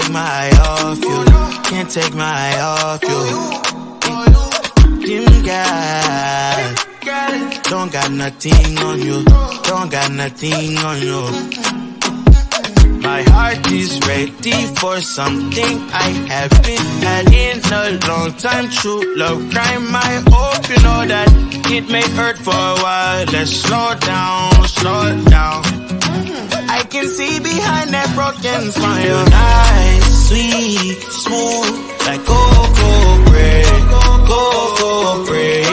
take my eye off you. Can't take my eye off you. Dim gas. Don't got nothing on you. Don't got nothing on you. My heart is ready for something I haven't had in a long time. True love crime. I hope you know that it may hurt for a while. Let's slow down, slow down. I can see behind that broken smile. Nice, sweet, smooth, like cocoa bread, cocoa bread.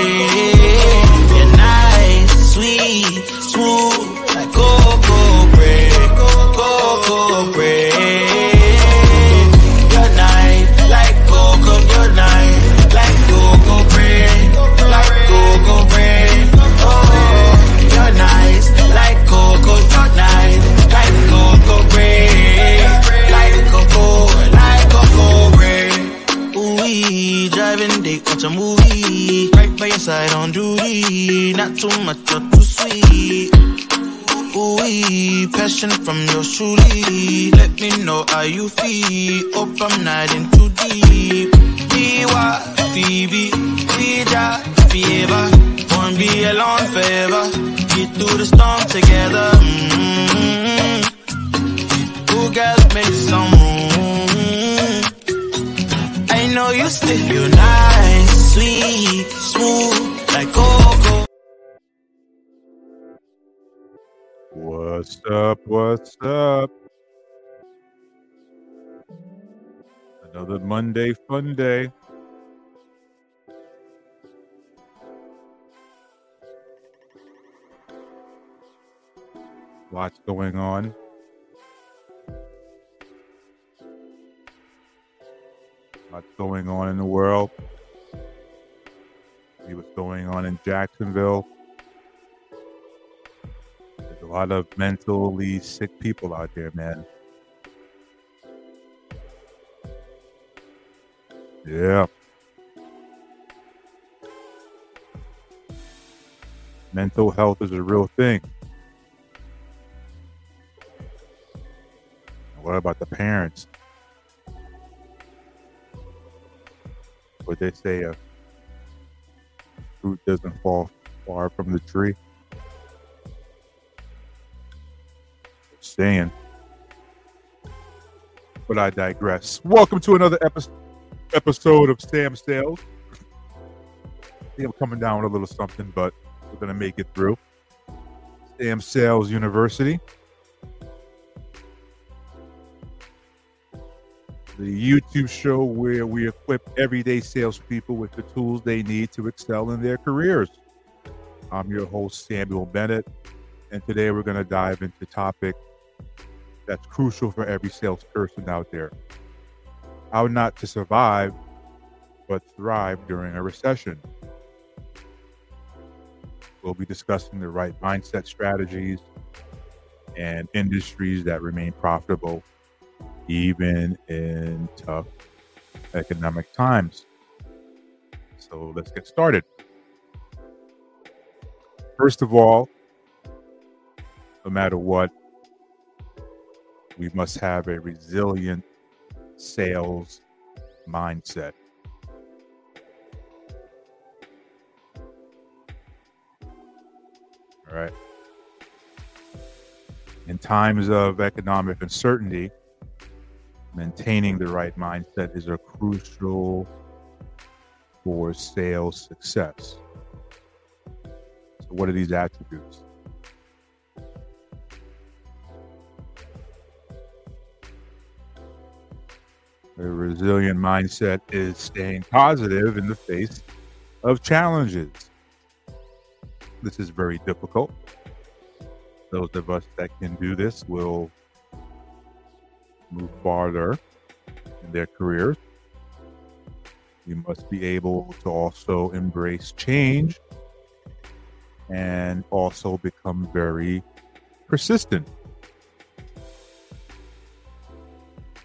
Not too much or too sweet. Ooh, we passion from your truly. Let me know how you feel. Hope I'm not in too deep. Biwa, Phoebe, Bija, Fever. Won't be alone forever. Get through the storm together. Mm-hmm. Ooh, girl, make some room. I know you still, you're nice, What's up? What's up? Another Monday fun day. Lots going on. Lots going on in the world. See what's going on in Jacksonville. A lot of mentally sick people out there, man. Yeah. Mental health is a real thing. What about the parents? What they say, a fruit doesn't fall far from the tree. Saying. But I digress. Welcome to another epi- episode of Sam Sales. I'm coming down with a little something, but we're going to make it through. Sam Sales University. The YouTube show where we equip everyday salespeople with the tools they need to excel in their careers. I'm your host, Samuel Bennett, and today we're going to dive into topic that's crucial for every salesperson out there. How not to survive, but thrive during a recession. We'll be discussing the right mindset strategies and industries that remain profitable even in tough economic times. So let's get started. First of all, no matter what, we must have a resilient sales mindset. All right. In times of economic uncertainty, maintaining the right mindset is a crucial for sales success. So, what are these attributes? A resilient mindset is staying positive in the face of challenges. This is very difficult. Those of us that can do this will move farther in their careers. You must be able to also embrace change and also become very persistent.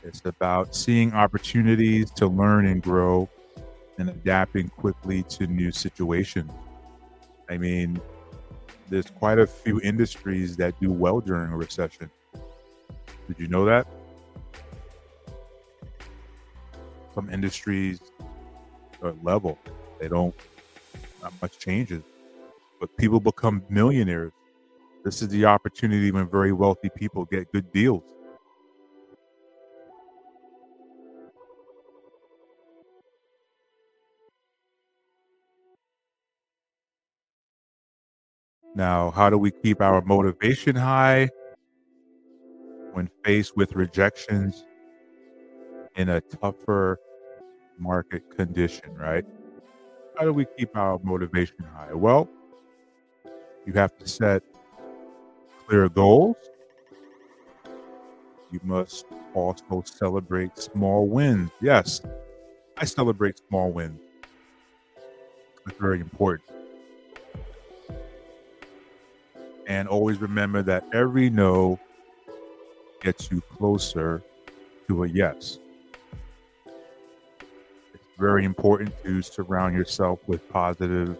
It's about seeing opportunities to learn and grow and adapting quickly to new situations. I mean, there's quite a few industries that do well during a recession. Did you know that? some industries are level. They don't not much changes. But people become millionaires. This is the opportunity when very wealthy people get good deals. Now, how do we keep our motivation high when faced with rejections in a tougher market condition, right? How do we keep our motivation high? Well, you have to set clear goals. You must also celebrate small wins. Yes, I celebrate small wins. It's very important. And always remember that every no gets you closer to a yes. It's very important to surround yourself with positive,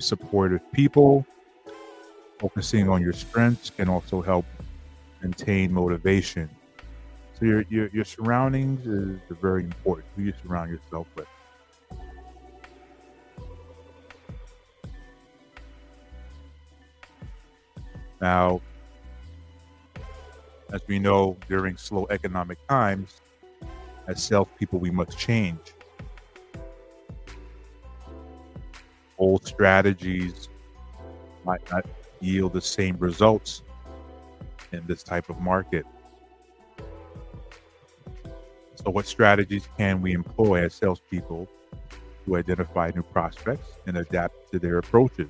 supportive people. Focusing on your strengths can also help maintain motivation. So your your, your surroundings is very important. Who you surround yourself with. Now, as we know, during slow economic times, as salespeople, we must change. Old strategies might not yield the same results in this type of market. So, what strategies can we employ as salespeople to identify new prospects and adapt to their approaches?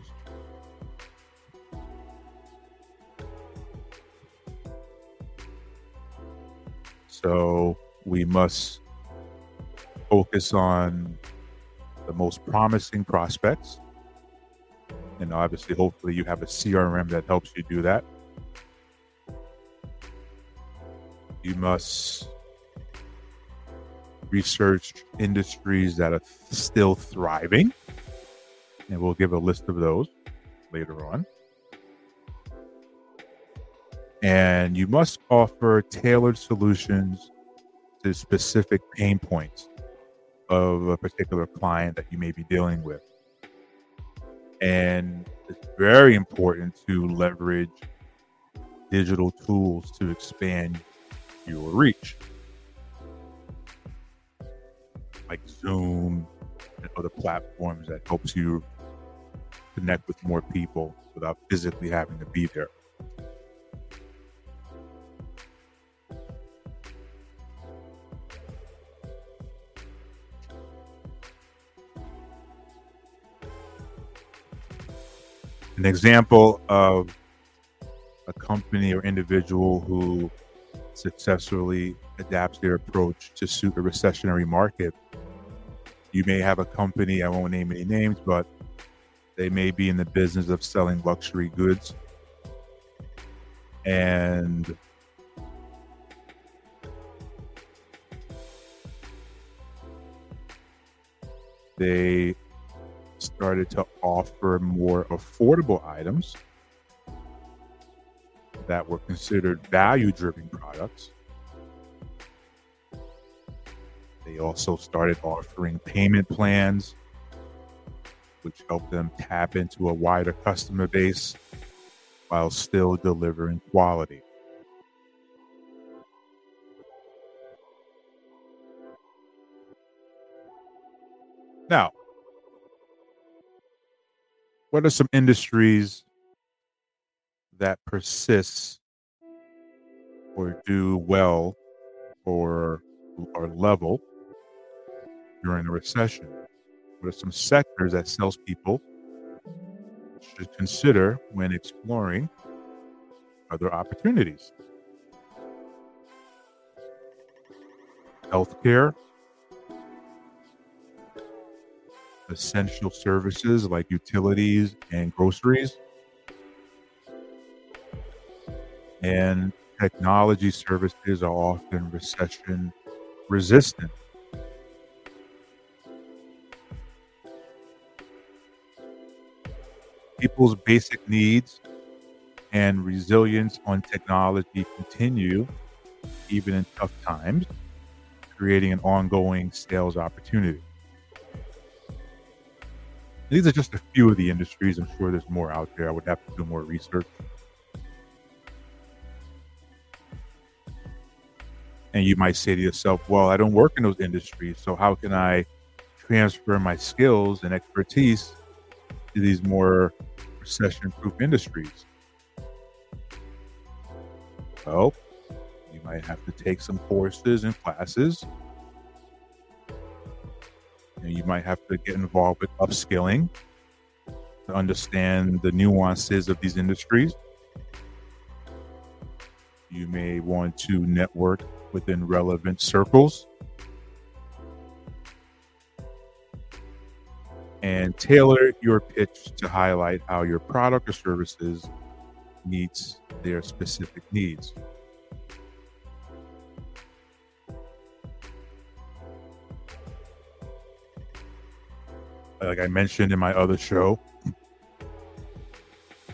So we must focus on the most promising prospects. And obviously, hopefully, you have a CRM that helps you do that. You must research industries that are still thriving. And we'll give a list of those later on and you must offer tailored solutions to specific pain points of a particular client that you may be dealing with. And it's very important to leverage digital tools to expand your reach, like Zoom and other platforms that helps you connect with more people without physically having to be there. An example of a company or individual who successfully adapts their approach to suit a recessionary market. You may have a company, I won't name any names, but they may be in the business of selling luxury goods. And they started to offer more affordable items that were considered value driven products. They also started offering payment plans, which helped them tap into a wider customer base while still delivering quality. Now, what are some industries that persist or do well or are level during a recession? What are some sectors that salespeople should consider when exploring other opportunities? Healthcare, essential services like utilities and groceries. And technology services are often recession resistant. People's basic needs and resilience on technology continue even in tough times. creating an ongoing sales opportunity. These are just a few of the industries. I'm sure there's more out there. I would have to do more research. And you might say to yourself, well, I don't work in those industries. So how can I transfer my skills and expertise to these more recession proof industries? Well, you might have to take some courses and classes. And you might have to get involved with upskilling to understand the nuances of these industries. You may want to network within relevant circles and tailor your pitch to highlight how your product or services meets their specific needs. Like I mentioned in my other show,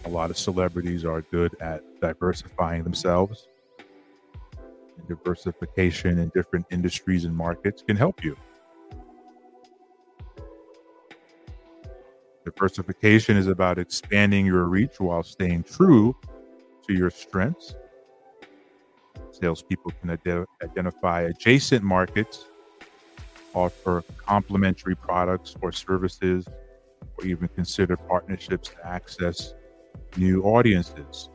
a lot of celebrities are good at diversifying themselves. And diversification in different industries and markets can help you. Diversification is about expanding your reach while staying true to your strengths. Salespeople can ad- identify adjacent markets, offer complementary products or services, or even consider partnerships to access new audiences.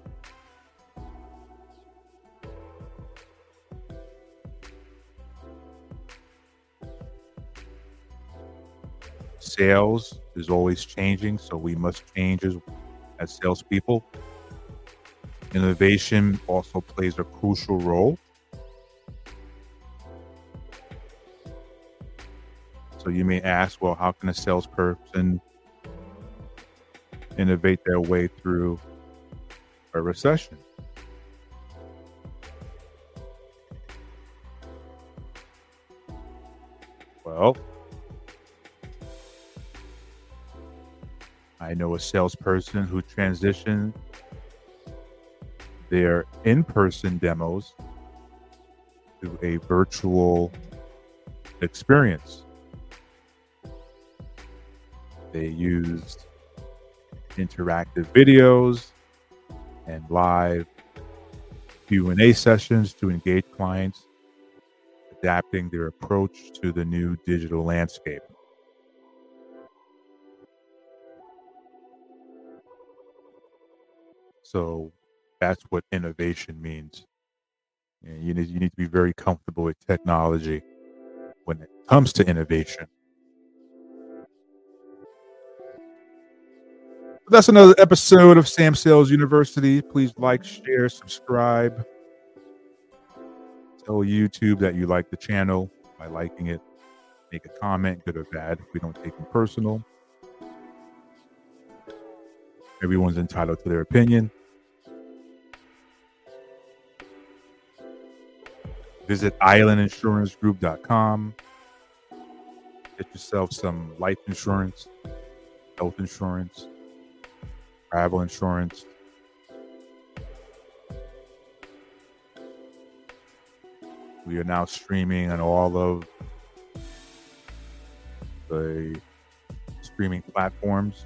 Sales is always changing, so we must change as, as salespeople. Innovation also plays a crucial role. So you may ask, well, how can a salesperson innovate their way through a recession? Well, I know a salesperson who transitioned their in person demos to a virtual experience. They used interactive videos and live Q&A sessions to engage clients, adapting their approach to the new digital landscape. So that's what innovation means. And you need you need to be very comfortable with technology when it comes to innovation. That's another episode of Sam Sales University. Please like, share, subscribe. Tell YouTube that you like the channel by liking it. Make a comment, good or bad. We don't take them personal. Everyone's entitled to their opinion. Visit islandinsurancegroup.com. Get yourself some life insurance, health insurance, travel insurance. We are now streaming on all of the streaming platforms.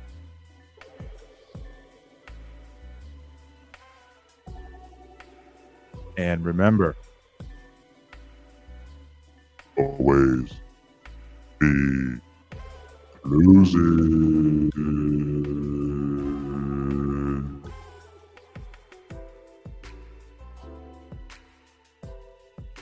And remember, always be losing.